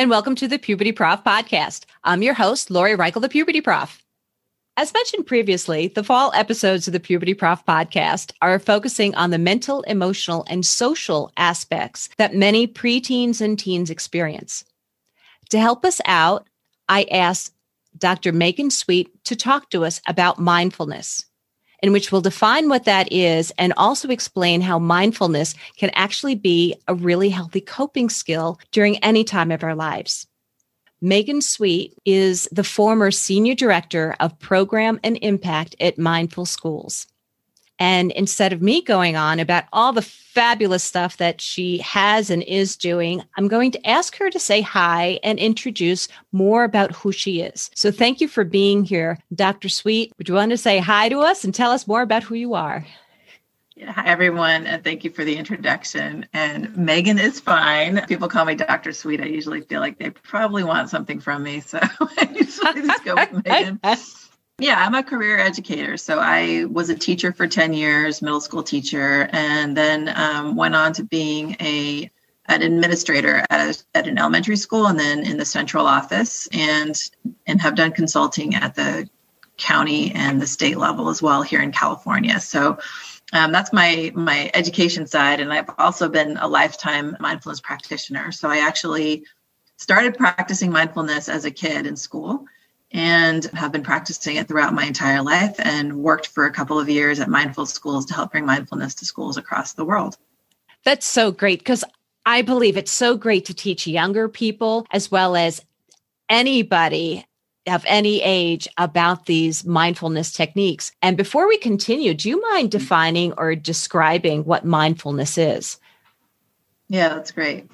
And welcome to the Puberty Prof podcast. I'm your host, Lori Reichel, the Puberty Prof. As mentioned previously, the fall episodes of the Puberty Prof podcast are focusing on the mental, emotional, and social aspects that many preteens and teens experience. To help us out, I asked Dr. Megan Sweet to talk to us about mindfulness in which we'll define what that is and also explain how mindfulness can actually be a really healthy coping skill during any time of our lives. Megan Sweet is the former Senior Director of Program and Impact at Mindful Schools. And instead of me going on about all the fabulous stuff that she has and is doing, I'm going to ask her to say hi and introduce more about who she is. So thank you for being here. Dr. Sweet, would you want to say hi to us and tell us more about who you are? Yeah, hi everyone, and thank you for the introduction. And Megan is fine. People call me Dr. Sweet. I usually feel like they probably want something from me, so I usually just go with Megan. Yeah, I'm a career educator. So I was a teacher for 10 years, middle school teacher, and then um, went on to being a an administrator at, at an elementary school and then in the central office and and have done consulting at the county and the state level as well here in California. So um, that's my my education side, and I've also been a lifetime mindfulness practitioner. So I actually started practicing mindfulness as a kid in school and have been practicing it throughout my entire life and worked for a couple of years at mindful schools to help bring mindfulness to schools across the world. That's so great because I believe it's so great to teach younger people as well as anybody of any age about these mindfulness techniques. And before we continue, do you mind mm-hmm. defining or describing what mindfulness is? Yeah, that's great.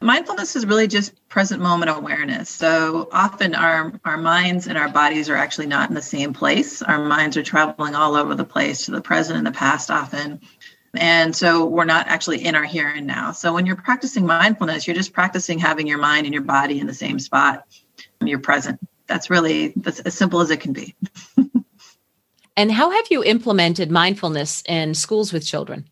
Mindfulness is really just present moment awareness. So often our, our minds and our bodies are actually not in the same place. Our minds are traveling all over the place to the present and the past often. And so we're not actually in our here and now. So when you're practicing mindfulness, you're just practicing having your mind and your body in the same spot. You're present. That's really that's as simple as it can be. and how have you implemented mindfulness in schools with children?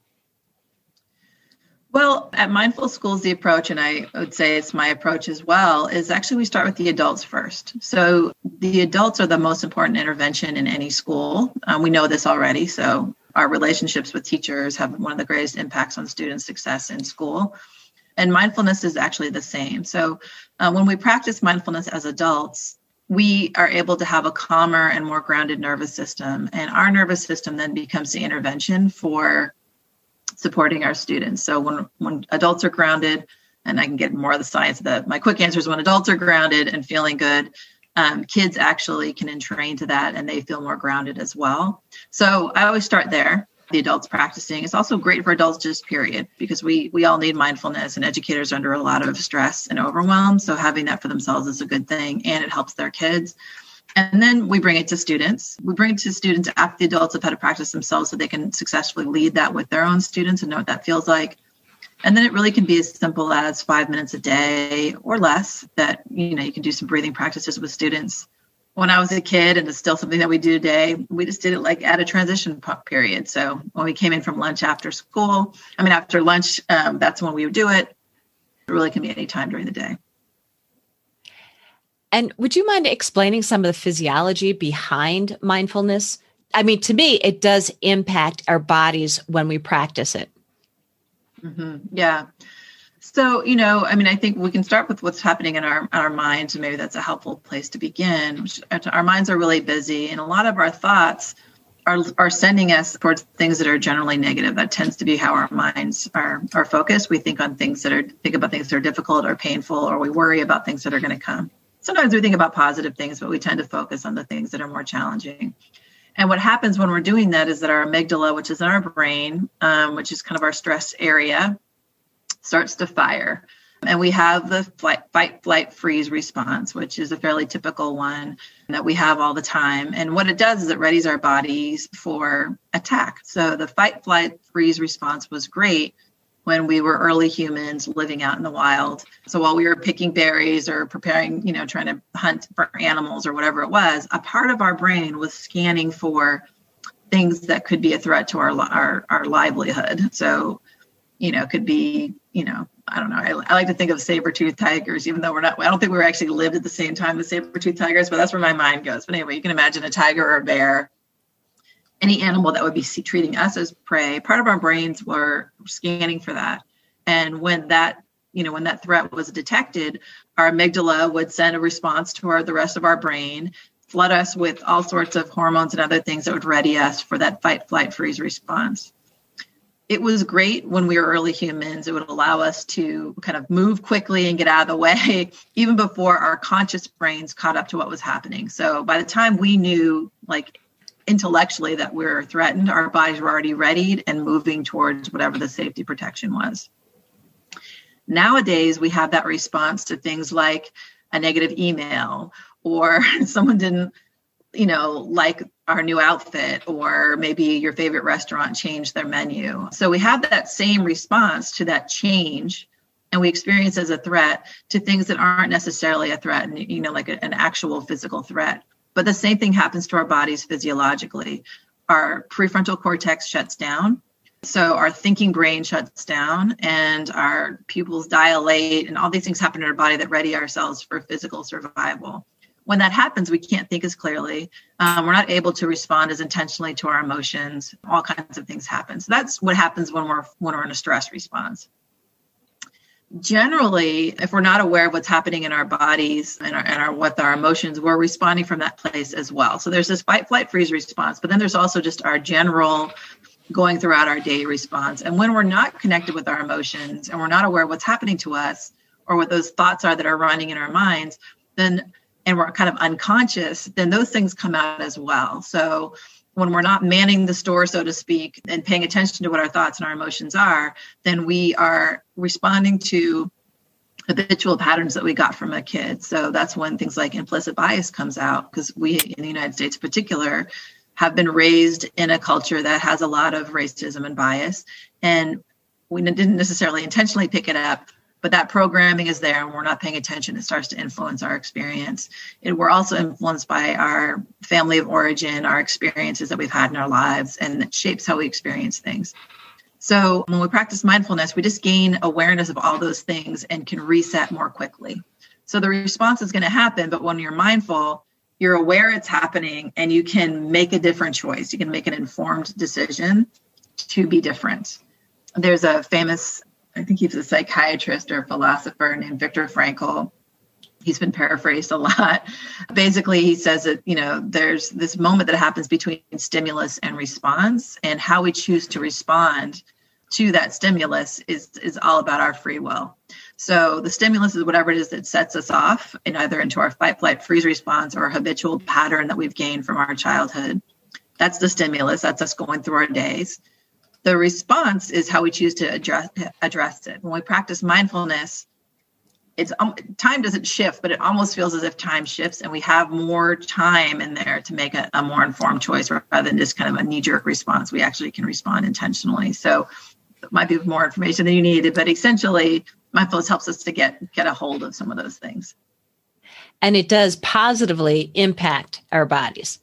Well, at Mindful Schools, the approach, and I would say it's my approach as well, is actually we start with the adults first. So the adults are the most important intervention in any school. Um, we know this already. So our relationships with teachers have one of the greatest impacts on student success in school. And mindfulness is actually the same. So uh, when we practice mindfulness as adults, we are able to have a calmer and more grounded nervous system. And our nervous system then becomes the intervention for supporting our students. So when when adults are grounded, and I can get more of the science of that. My quick answer is when adults are grounded and feeling good, um, kids actually can entrain to that and they feel more grounded as well. So I always start there. The adults practicing. It's also great for adults, just period, because we we all need mindfulness, and educators are under a lot of stress and overwhelm. So having that for themselves is a good thing, and it helps their kids. And then we bring it to students. We bring it to students after the adults have had to practice themselves so they can successfully lead that with their own students and know what that feels like. And then it really can be as simple as five minutes a day or less that, you know, you can do some breathing practices with students. When I was a kid, and it's still something that we do today, we just did it like at a transition period. So when we came in from lunch after school, I mean, after lunch, um, that's when we would do it. It really can be any time during the day. And would you mind explaining some of the physiology behind mindfulness? I mean, to me, it does impact our bodies when we practice it. Mm-hmm. Yeah. So, you know, I mean, I think we can start with what's happening in our our minds, and maybe that's a helpful place to begin. Our minds are really busy, and a lot of our thoughts are are sending us towards things that are generally negative. That tends to be how our minds are are focused. We think on things that are think about things that are difficult or painful, or we worry about things that are going to come sometimes we think about positive things, but we tend to focus on the things that are more challenging. And what happens when we're doing that is that our amygdala, which is in our brain, um, which is kind of our stress area, starts to fire. And we have the flight, fight, flight, freeze response, which is a fairly typical one that we have all the time. And what it does is it readies our bodies for attack. So the fight, flight, freeze response was great when we were early humans living out in the wild. So while we were picking berries or preparing, you know, trying to hunt for animals or whatever it was, a part of our brain was scanning for things that could be a threat to our our, our livelihood. So, you know, could be, you know, I don't know. I, I like to think of saber-toothed tigers, even though we're not. I don't think we were actually lived at the same time as saber-toothed tigers, but that's where my mind goes. But anyway, you can imagine a tiger or a bear, any animal that would be treating us as prey. Part of our brains were scanning for that, and when that you know when that threat was detected, our amygdala would send a response to our, the rest of our brain, flood us with all sorts of hormones and other things that would ready us for that fight, flight, freeze response it was great when we were early humans. It would allow us to kind of move quickly and get out of the way, even before our conscious brains caught up to what was happening. So by the time we knew, like intellectually, that we are threatened, our bodies were already readied and moving towards whatever the safety protection was. Nowadays, we have that response to things like a negative email or someone didn't you know, like our new outfit or maybe your favorite restaurant changed their menu. So we have that same response to that change and we experience as a threat to things that aren't necessarily a threat and you know like an actual physical threat. But the same thing happens to our bodies physiologically. Our prefrontal cortex shuts down. So our thinking brain shuts down and our pupils dilate and all these things happen in our body that ready ourselves for physical survival when that happens, we can't think as clearly. Um, we're not able to respond as intentionally to our emotions. All kinds of things happen. So that's what happens when we're when we're in a stress response. Generally, if we're not aware of what's happening in our bodies and our, and our what our emotions, we're responding from that place as well. So there's this fight, flight, freeze response, but then there's also just our general going throughout our day response. And when we're not connected with our emotions and we're not aware of what's happening to us or what those thoughts are that are running in our minds, then and we're kind of unconscious, then those things come out as well. So when we're not manning the store, so to speak, and paying attention to what our thoughts and our emotions are, then we are responding to habitual patterns that we got from a kid. So that's when things like implicit bias comes out because we in the United States in particular have been raised in a culture that has a lot of racism and bias. And we didn't necessarily intentionally pick it up, but that programming is there and we're not paying attention, it starts to influence our experience. And we're also influenced by our family of origin, our experiences that we've had in our lives, and it shapes how we experience things. So when we practice mindfulness, we just gain awareness of all those things and can reset more quickly. So the response is going to happen, but when you're mindful, you're aware it's happening and you can make a different choice. You can make an informed decision to be different. There's a famous I think he's a psychiatrist or a philosopher named Viktor Frankl. He's been paraphrased a lot. Basically, he says that, you know, there's this moment that happens between stimulus and response, and how we choose to respond to that stimulus is, is all about our free will. So the stimulus is whatever it is that sets us off in either into our fight, flight, freeze response or habitual pattern that we've gained from our childhood. That's the stimulus. That's us going through our days. The response is how we choose to address address it. When we practice mindfulness, it's um, time doesn't shift, but it almost feels as if time shifts, and we have more time in there to make a, a more informed choice rather than just kind of a knee jerk response. We actually can respond intentionally. So it might be more information than you needed, but essentially, mindfulness helps us to get get a hold of some of those things. And it does positively impact our bodies.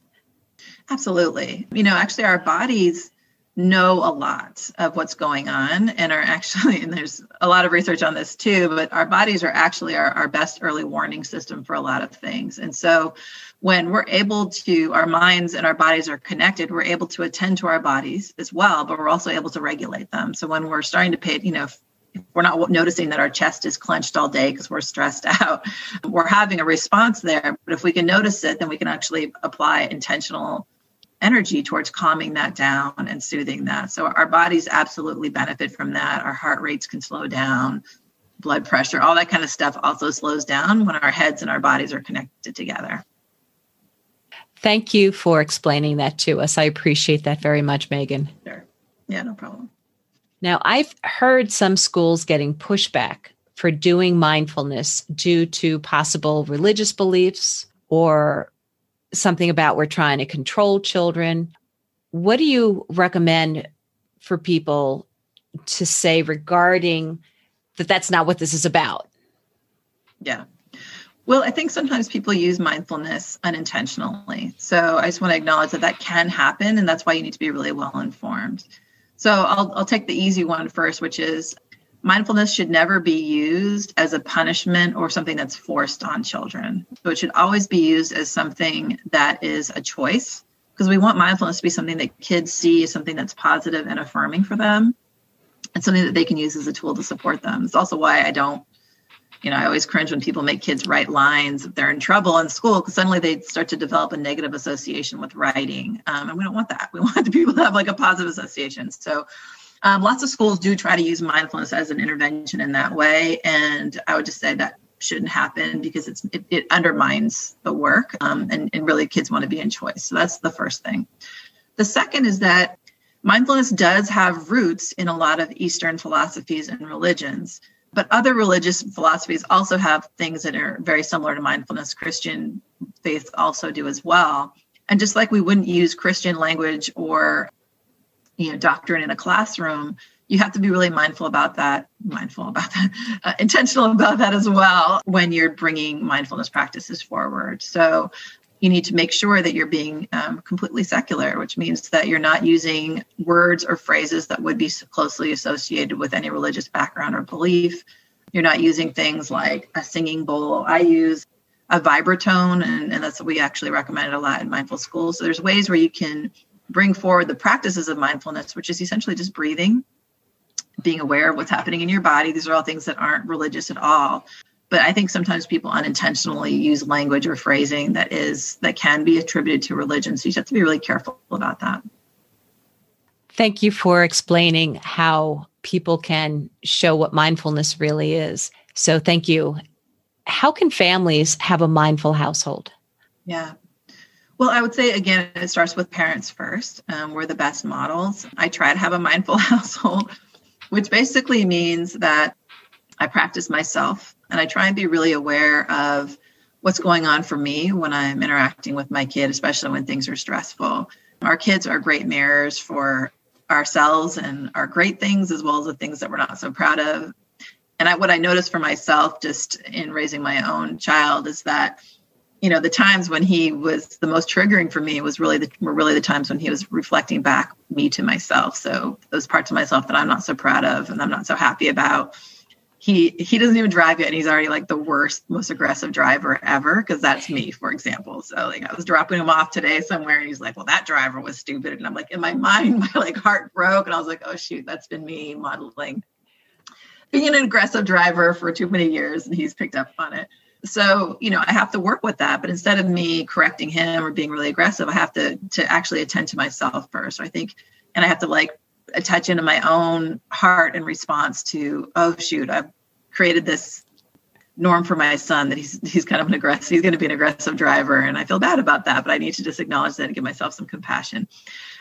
Absolutely. You know, actually, our bodies know a lot of what's going on and are actually and there's a lot of research on this too but our bodies are actually our, our best early warning system for a lot of things. And so when we're able to our minds and our bodies are connected we're able to attend to our bodies as well but we're also able to regulate them. So when we're starting to pay you know we're not noticing that our chest is clenched all day because we're stressed out we're having a response there. But if we can notice it then we can actually apply intentional energy towards calming that down and soothing that. So our bodies absolutely benefit from that. Our heart rates can slow down, blood pressure, all that kind of stuff also slows down when our heads and our bodies are connected together. Thank you for explaining that to us. I appreciate that very much, Megan. Sure. Yeah, no problem. Now, I've heard some schools getting pushback for doing mindfulness due to possible religious beliefs or something about we're trying to control children. What do you recommend for people to say regarding that that's not what this is about? Yeah. Well, I think sometimes people use mindfulness unintentionally. So I just want to acknowledge that that can happen, and that's why you need to be really well informed. So I'll, I'll take the easy one first, which is mindfulness should never be used as a punishment or something that's forced on children. So it should always be used as something that is a choice because we want mindfulness to be something that kids see as something that's positive and affirming for them and something that they can use as a tool to support them. It's also why I don't you know, I always cringe when people make kids write lines if they're in trouble in school because suddenly they start to develop a negative association with writing. Um, and we don't want that. We want the people to have like a positive association. So um, lots of schools do try to use mindfulness as an intervention in that way. And I would just say that shouldn't happen because it's it, it undermines the work um, and, and really kids want to be in choice. So that's the first thing. The second is that mindfulness does have roots in a lot of Eastern philosophies and religions. But other religious philosophies also have things that are very similar to mindfulness. Christian faith also do as well. And just like we wouldn't use Christian language or you know doctrine in a classroom, you have to be really mindful about that, mindful about that, uh, intentional about that as well when you're bringing mindfulness practices forward. So you need to make sure that you're being um, completely secular, which means that you're not using words or phrases that would be closely associated with any religious background or belief. You're not using things like a singing bowl. I use a vibratone, and, and that's what we actually recommend a lot in mindful schools. So there's ways where you can bring forward the practices of mindfulness, which is essentially just breathing, being aware of what's happening in your body. These are all things that aren't religious at all. But i think sometimes people unintentionally use language or phrasing that is that can be attributed to religion. So you have to be really careful about that. Thank you for explaining how people can show what mindfulness really is. So thank you. How can families have a mindful household? Yeah well, I would say again, it starts with parents first. Um, we're the best models. I try to have a mindful household, which basically means that I practice myself and I try and be really aware of what's going on for me when I'm interacting with my kid, especially when things are stressful. Our kids are great mirrors for ourselves and our great things as well as the things that we're not so proud of. And I, what I noticed for myself just in raising my own child is that, you know, the times when he was the most triggering for me was really the were really the times when he was reflecting back me to myself. So those parts of myself that I'm not so proud of and I'm not so happy about he he doesn't even drive yet and he's already like the worst most aggressive driver ever because that's me for example. So like i was dropping him off today somewhere and he's like well that driver was stupid. And i'm like in my mind my like heart broke and i was like oh shoot that's been me modeling. Being an aggressive driver for too many years and he's picked up on it so you know i have to work with that but instead of me correcting him or being really aggressive i have to to actually attend to myself first i think. And i have to like attach into my own heart in response to, oh shoot, I've created this norm for my son that he's he's kind of an aggressive he's going to be an aggressive driver and i feel bad about that but i need to just acknowledge that and give myself some compassion.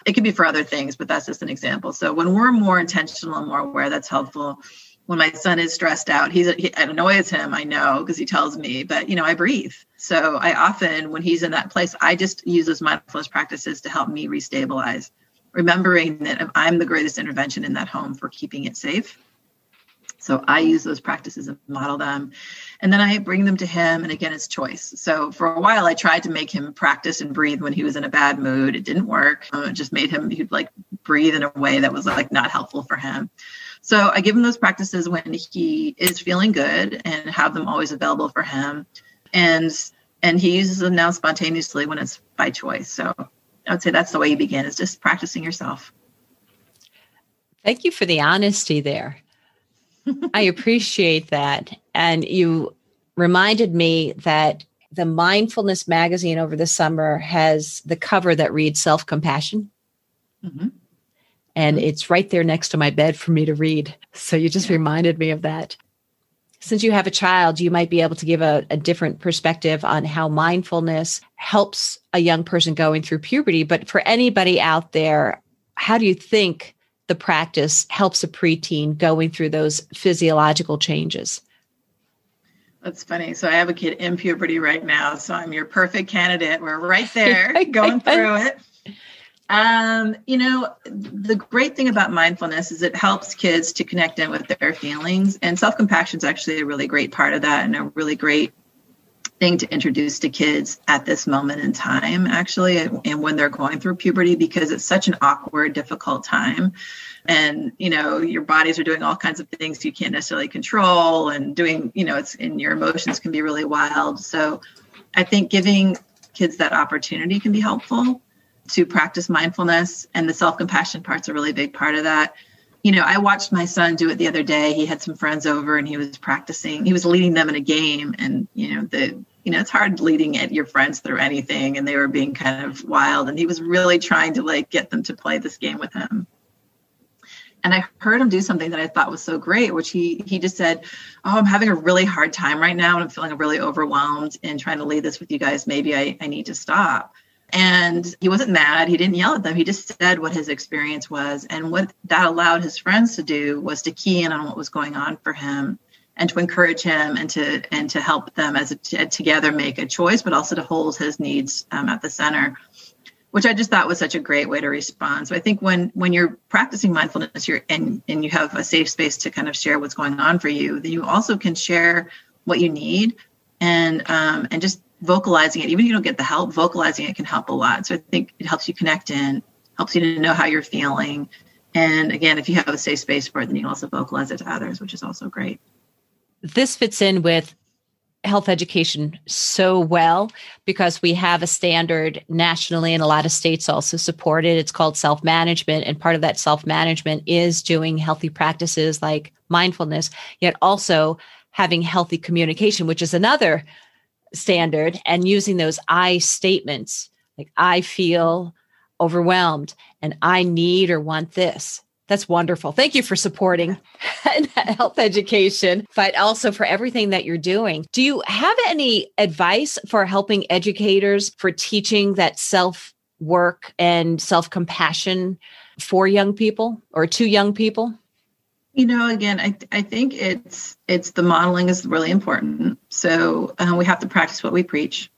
It could be for other things but that's just an example. So when we're more intentional and more aware that's helpful when my son is stressed out he's he, it annoys him i know because he tells me but you know i breathe so i often when he's in that place i just use those mindfulness practices to help me restabilize remembering that I'm the greatest intervention in that home for keeping it safe. So I use those practices and model them. And then I bring them to him. And again, it's choice. So for a while, I tried to make him practice and breathe when he was in a bad mood. It didn't work. Uh, it just made him, he'd like breathe in a way that was like not helpful for him. So I give him those practices when he is feeling good and have them always available for him. And and he uses them now spontaneously when it's by choice. So I would say that's the way you begin is just practicing yourself. Thank you for the honesty there. I appreciate that. And you reminded me that the Mindfulness magazine over the summer has the cover that reads self compassion. Mm-hmm. And mm-hmm. it's right there next to my bed for me to read. So you just yeah. reminded me of that since you have a child, you might be able to give a, a, different perspective on how mindfulness helps a young person going through puberty. But for anybody out there, how do you think the practice helps a preteen going through those physiological changes? That's funny. So I have a kid in puberty right now. So I'm your perfect candidate. We're right there going through it. Um, you know, the great thing about mindfulness is it helps kids to connect in with their feelings. And self compassion is actually a really great part of that and a really great thing to introduce to kids at this moment in time, actually, and when they're going through puberty, because it's such an awkward, difficult time. And, you know, your bodies are doing all kinds of things you can't necessarily control, and doing, you know, it's and your emotions can be really wild. So I think giving kids that opportunity can be helpful to practice mindfulness, and the self compassion part's a really big part of that you know, I watched my son do it the other day. He had some friends over and he was practicing. He was leading them in a game, and you know, the you know, it's hard leading at your friends through anything, and they were being kind of wild. And he was really trying to like get them to play this game with him. And I heard him do something that I thought was so great, which he he just said, "Oh, I'm having a really hard time right now, and I'm feeling really overwhelmed in trying to lead this with you guys. Maybe I, I need to stop." And he wasn't mad. He didn't yell at them. He just said what his experience was. And what that allowed his friends to do was to key in on what was going on for him and to encourage him and to and to help them as a, t- together make a choice, but also to hold his needs um, at the center, which I just thought was such a great way to respond. So I think when when you're practicing mindfulness, you're and and you have a safe space to kind of share what's going on for you, then you also can share what you need and um, and just vocalizing it, even if you don't get the help, vocalizing it can help a lot. So I think it helps you connect in, helps you to know how you're feeling. And again, if you have a safe space for it, then you can also vocalize it to others, which is also great. This fits in with health education so well because we have a standard nationally and a lot of states also support it. It's called self management. And part of that self management is doing healthy practices like mindfulness, yet also having healthy communication, which is another standard and using those I statements like I feel overwhelmed and I need or want this. That's wonderful. Thank you for supporting health education, but also for everything that you're doing. Do you have any advice for helping educators for teaching that self work and self compassion for young people or to young people? You know, again, I, I think it's it's the modeling is really important. So uh, we have to practice what we preach.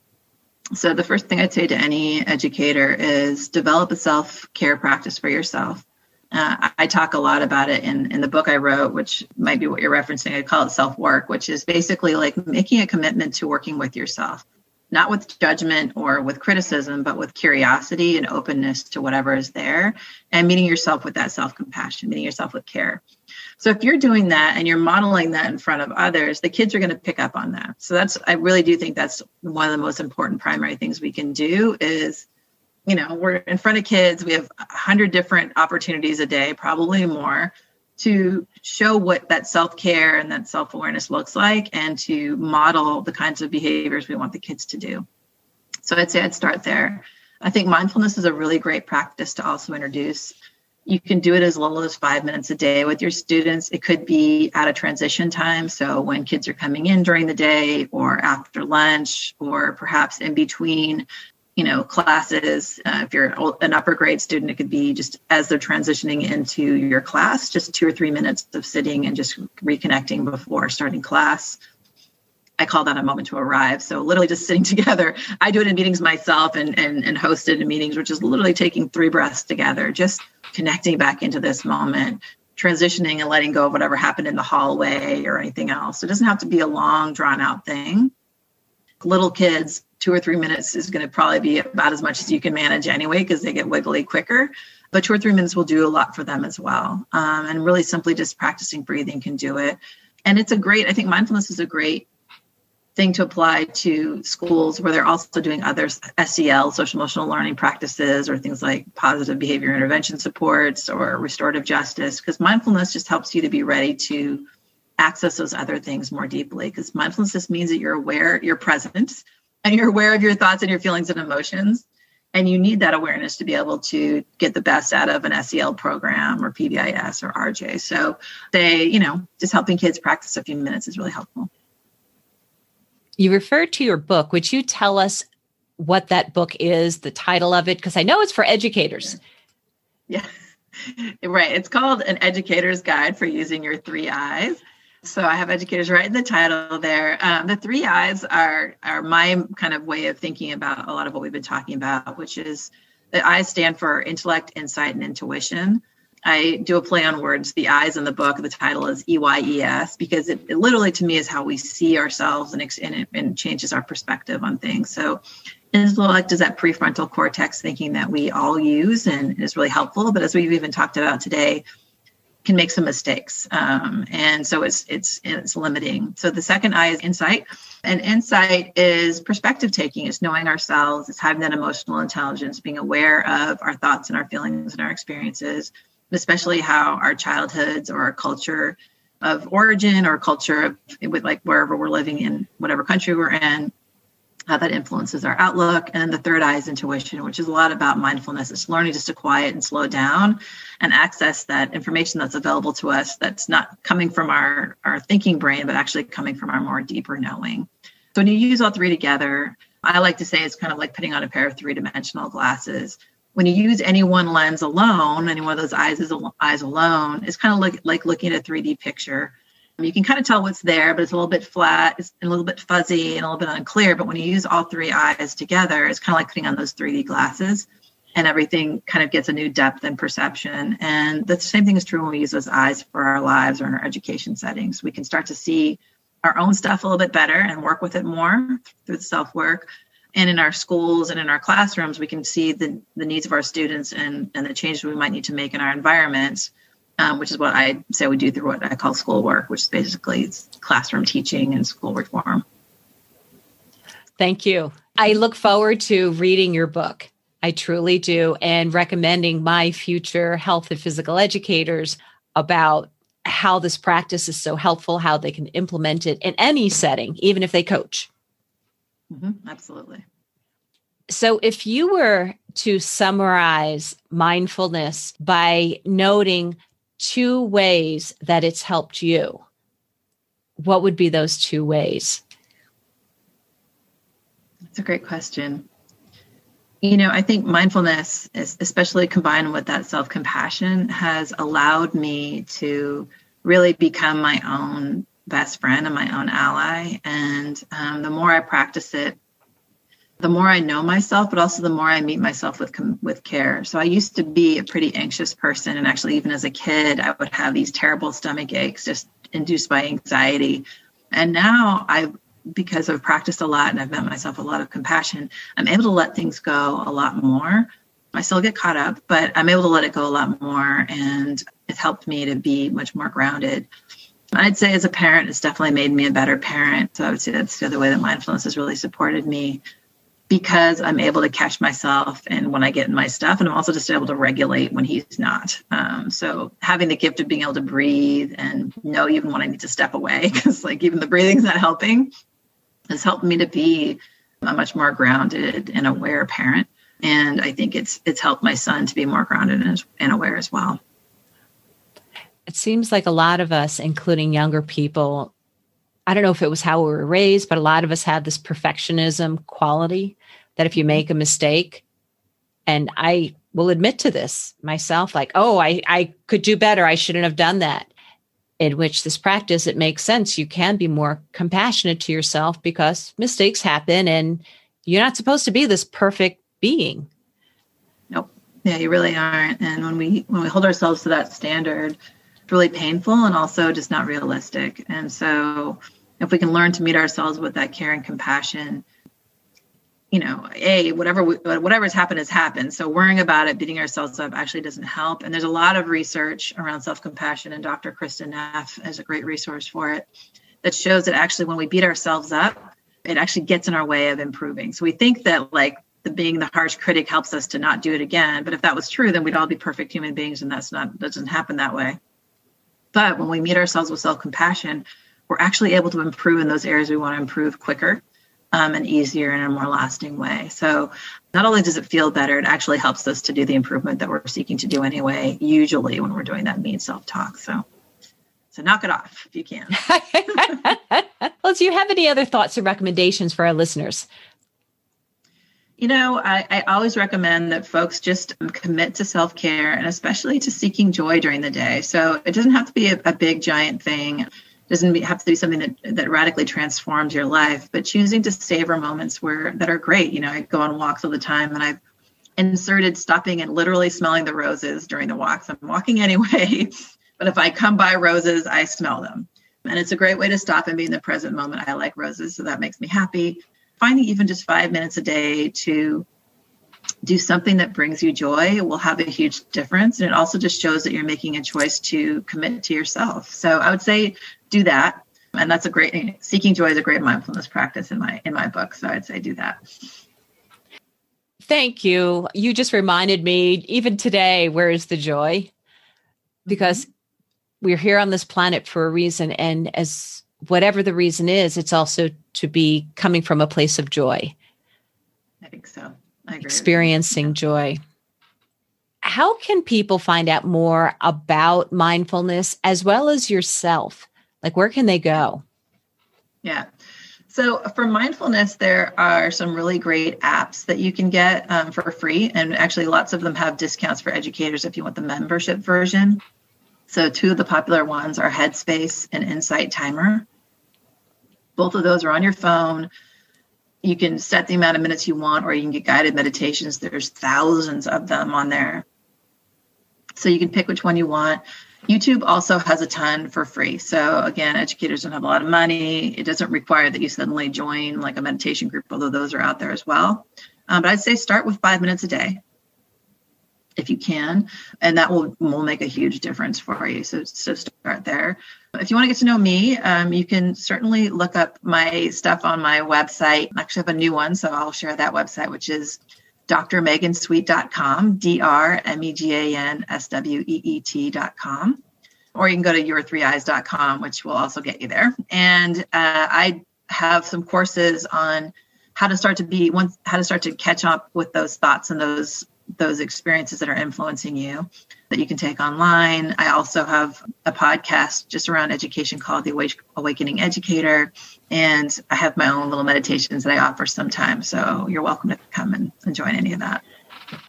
So the first thing I'd say to any educator is develop a self care practice for yourself. Uh, I talk a lot about it in, in the book I wrote, which might be what you're referencing. I call it self work, which is basically like making a commitment to working with yourself, not with judgment or with criticism, but with curiosity and openness to whatever is there and meeting yourself with that self compassion, meeting yourself with care. So if you're doing that and you're modeling that in front of others, the kids are going to pick up on that. So that's I really do think that's one of the most important primary things we can do is you know, we're in front of kids, we have a hundred different opportunities a day, probably more, to show what that self-care and that self-awareness looks like and to model the kinds of behaviors we want the kids to do. So I'd say I'd start there. I think mindfulness is a really great practice to also introduce you can do it as little as five minutes a day with your students. It could be at a transition time. So when kids are coming in during the day or after lunch or perhaps in between, you know, classes. Uh, if you're an upper grade student, it could be just as they're transitioning into your class, just two or three minutes of sitting and just reconnecting before starting class. I call that a moment to arrive. So literally just sitting together. I do it in meetings myself and and, and hosted in meetings, which is literally taking three breaths together, just connecting back into this moment, transitioning and letting go of whatever happened in the hallway or anything else. It doesn't have to be a long, drawn out thing. Little kids, two or three minutes is going to probably be about as much as you can manage anyway because they get wiggly quicker. But two or three minutes will do a lot for them as well. Um, and really simply just practicing breathing can do it. And it's a great, I think mindfulness is a great thing to apply to schools where they're also doing other SEL, social emotional learning practices, or things like positive behavior intervention supports or restorative justice, because mindfulness just helps you to be ready to access those other things more deeply. Because mindfulness just means that you're aware, you're present, and you're aware of your thoughts and your feelings and emotions. And you need that awareness to be able to get the best out of an SEL program or PBIS or RJ. So they, you know, just helping kids practice a few minutes is really helpful. You refer to your book. Would you tell us what that book is, the title of it? Because I know it's for educators. Yeah, right. It's called An Educator's Guide for Using Your Three Eyes. So I have educators right in the title there. Um, the three eyes are are my kind of way of thinking about a lot of what we've been talking about, which is the eyes stand for intellect, insight, and intuition. I do a play on words. The eyes in the book, the title is EYES because it, it literally to me is how we see ourselves and, and, it, and changes our perspective on things. So intellect is that prefrontal cortex thinking that we all use and is really helpful. But as we've even talked about today, can make some mistakes, um, and so it's it's it's limiting. So the second eye is insight, and insight is perspective taking. It's knowing ourselves. It's having that emotional intelligence, being aware of our thoughts and our feelings and our experiences, especially how our childhoods or our culture of origin or culture of with like wherever we're living in whatever country we're in how that influences our outlook. And then the third eye is intuition, which is a lot about mindfulness. It's learning just to quiet and slow down and access that information that's available to us that's not coming from our, our thinking brain, but actually coming from our more deeper knowing. So when you use all three together, I like to say it's kind of like putting on a pair of three dimensional glasses. When you use any one lens alone, any one of those eyes, is, eyes alone, it's kind of like, like looking at a 3D picture um, you can kind of tell what's there, but it's a little bit flat, it's a little bit fuzzy, and a little bit unclear. But when you use all three eyes together, it's kind of like putting on those 3D glasses, and everything kind of gets a new depth and perception. And the same thing is true when we use those eyes for our lives or in our education settings. We can start to see our own stuff a little bit better and work with it more through the self work. And in our schools and in our classrooms, we can see the, the needs of our students and, and the changes we might need to make in our environments um, which is what I say we do through what I call schoolwork, which is basically classroom teaching and school reform. Thank you. I look forward to reading your book. I truly do, and recommending my future health and physical educators about how this practice is so helpful, how they can implement it in any setting, even if they coach. Mm-hmm, absolutely. So, if you were to summarize mindfulness by noting two ways that it's helped you, what would be those two ways? That's a great question. You know, I think mindfulness, especially combined with that self compassion, has allowed me to really become my own best friend and my own ally. And um, the more I practice it, the more I know myself, but also the more I meet myself with with care. So I used to be a pretty anxious person, and actually, even as a kid, I would have these terrible stomach aches just induced by anxiety. And now I, because I've practiced a lot and I've met myself a lot of compassion, I'm able to let things go a lot more. I still get caught up, but I'm able to let it go a lot more, and it's helped me to be much more grounded. I'd say as a parent, it's definitely made me a better parent. So I would say that's the other way that mindfulness has really supported me because I'm able to catch myself and when I get in my stuff, and I'm also just able to regulate when he's not. Um, so having the gift of being able to breathe and know even when I need to step away, because like even the breathing's not helping, has helped me to be a much more grounded and aware parent. And I think it's it's helped my son to be more grounded and, and aware as well. It seems like a lot of us, including younger people, I don't know if it was how we were raised, but a lot of us had this perfectionism quality that if you make a mistake, and I will admit to this myself, like, oh, I, I could do better. I shouldn't have done that. In which this practice, it makes sense. You can be more compassionate to yourself because mistakes happen and you're not supposed to be this perfect being. Nope. Yeah, you really aren't. And when we when we hold ourselves to that standard, really painful and also just not realistic. And so if we can learn to meet ourselves with that care and compassion, you know, a whatever we, whatever's happened has happened. So worrying about it, beating ourselves up, actually doesn't help. And there's a lot of research around self compassion, and Dr. Kristin Neff is a great resource for it that shows that actually when we beat ourselves up, it actually gets in our way of improving. So we think that like the being the harsh critic helps us to not do it again. But if that was true, then we'd all be perfect human beings, and that's not that doesn't happen that way. But when we meet ourselves with self compassion, we're actually able to improve in those areas we want to improve quicker um, and easier in a more lasting way. So not only does it feel better, it actually helps us to do the improvement that we're seeking to do anyway, usually when we're doing that mean self talk. So so knock it off if you can. well, do you have any other thoughts or recommendations for our listeners? You know, I, I, always recommend that folks just commit to self care and especially to seeking joy during the day. So it doesn't have to be a, a big, giant thing doesn't have to be something that, that radically transforms your life, but choosing to savor moments where that are great. You know, I go on walks all the time and I've inserted stopping and literally smelling the roses during the walks. I'm walking anyway, but if I come by roses, I smell them. And it's a great way to stop and be in the present moment. I like roses, so that makes me happy. Finding even just five minutes a day to do something that brings you joy will have a huge difference. And it also just shows that you're making a choice to commit to yourself. So I would say do that. And that's a great seeking joy is a great mindfulness practice in my in my book. So I'd say do that. Thank you. You just reminded me, even today, where is the joy? Because we're here on this planet for a reason. And as whatever the reason is, it's also to be coming from a place of joy. I think so experiencing joy. How can people find out more about mindfulness as well as yourself? Like, where can they go? Yeah. So, for mindfulness, there are some really great apps that you can get um, for free. And actually, lots of them have discounts for educators if you want the membership version. So, two of the popular ones are Headspace and Insight Timer. Both of those are on your phone. You can set the amount of minutes you want or you can get guided meditations. There's thousands of them on there. So you can pick which one you want. Youtube also has a ton for free. So again educators don't have a lot of money. It doesn't require that you suddenly join like a meditation group although those are out there as well. Um, but i'd say start with five minutes a day if you can and that will will make a huge difference for you. So so start there. If you want to get to know me um, you can certainly look up my stuff on my website. I actually have a new one so i'll share that website which is drmegansweet.com d-r-m-e-g-a-n-s-w-e-e-t.com or you can go to your3eyes.com which will also get you there. And uh, i have some courses on how to start to be once how to start to catch up with those thoughts and those those experiences that are influencing you that you can take online. I also have a podcast just around education called The Awakening Educator. And I have my own little meditations that I offer sometimes. So you're welcome to come and, and join any of that.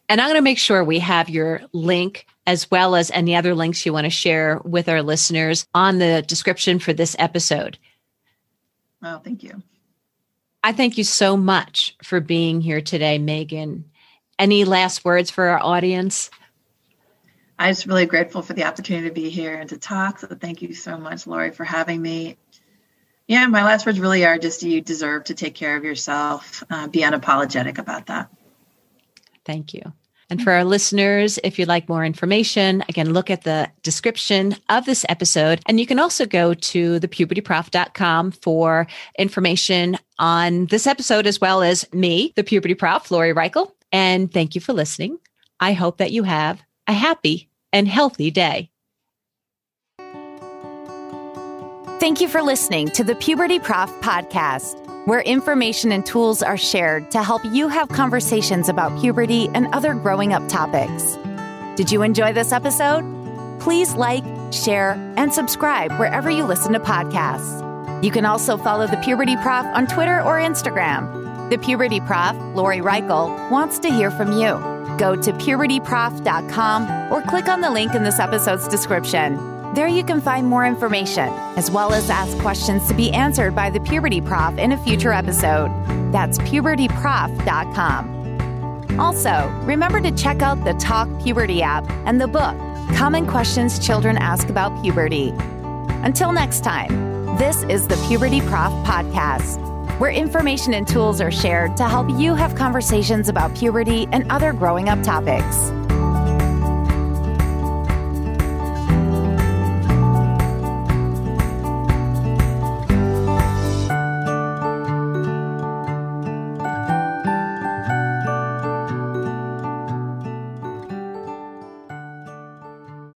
And I'm going to make sure we have your link as well as any other links you want to share with our listeners on the description for this episode. Oh, thank you. I thank you so much for being here today, Megan. Any last words for our audience? I'm just really grateful for the opportunity to be here and to talk. So thank you so much, Lori, for having me. Yeah, my last words really are just you deserve to take care of yourself. Uh, be unapologetic about that. Thank you. And for our listeners, if you'd like more information, again, look at the description of this episode. And you can also go to thepubertyprof.com for information on this episode, as well as me, the puberty prof, Lori Reichel. And thank you for listening. I hope that you have a happy and healthy day. Thank you for listening to the Puberty Prof podcast, where information and tools are shared to help you have conversations about puberty and other growing up topics. Did you enjoy this episode? Please like, share, and subscribe wherever you listen to podcasts. You can also follow the Puberty Prof on Twitter or Instagram. The Puberty Prof, Lori Reichel, wants to hear from you. Go to pubertyprof.com or click on the link in this episode's description. There you can find more information, as well as ask questions to be answered by the Puberty Prof in a future episode. That's pubertyprof.com. Also, remember to check out the Talk Puberty app and the book, Common Questions Children Ask About Puberty. Until next time, this is the Puberty Prof Podcast where information and tools are shared to help you have conversations about puberty and other growing up topics.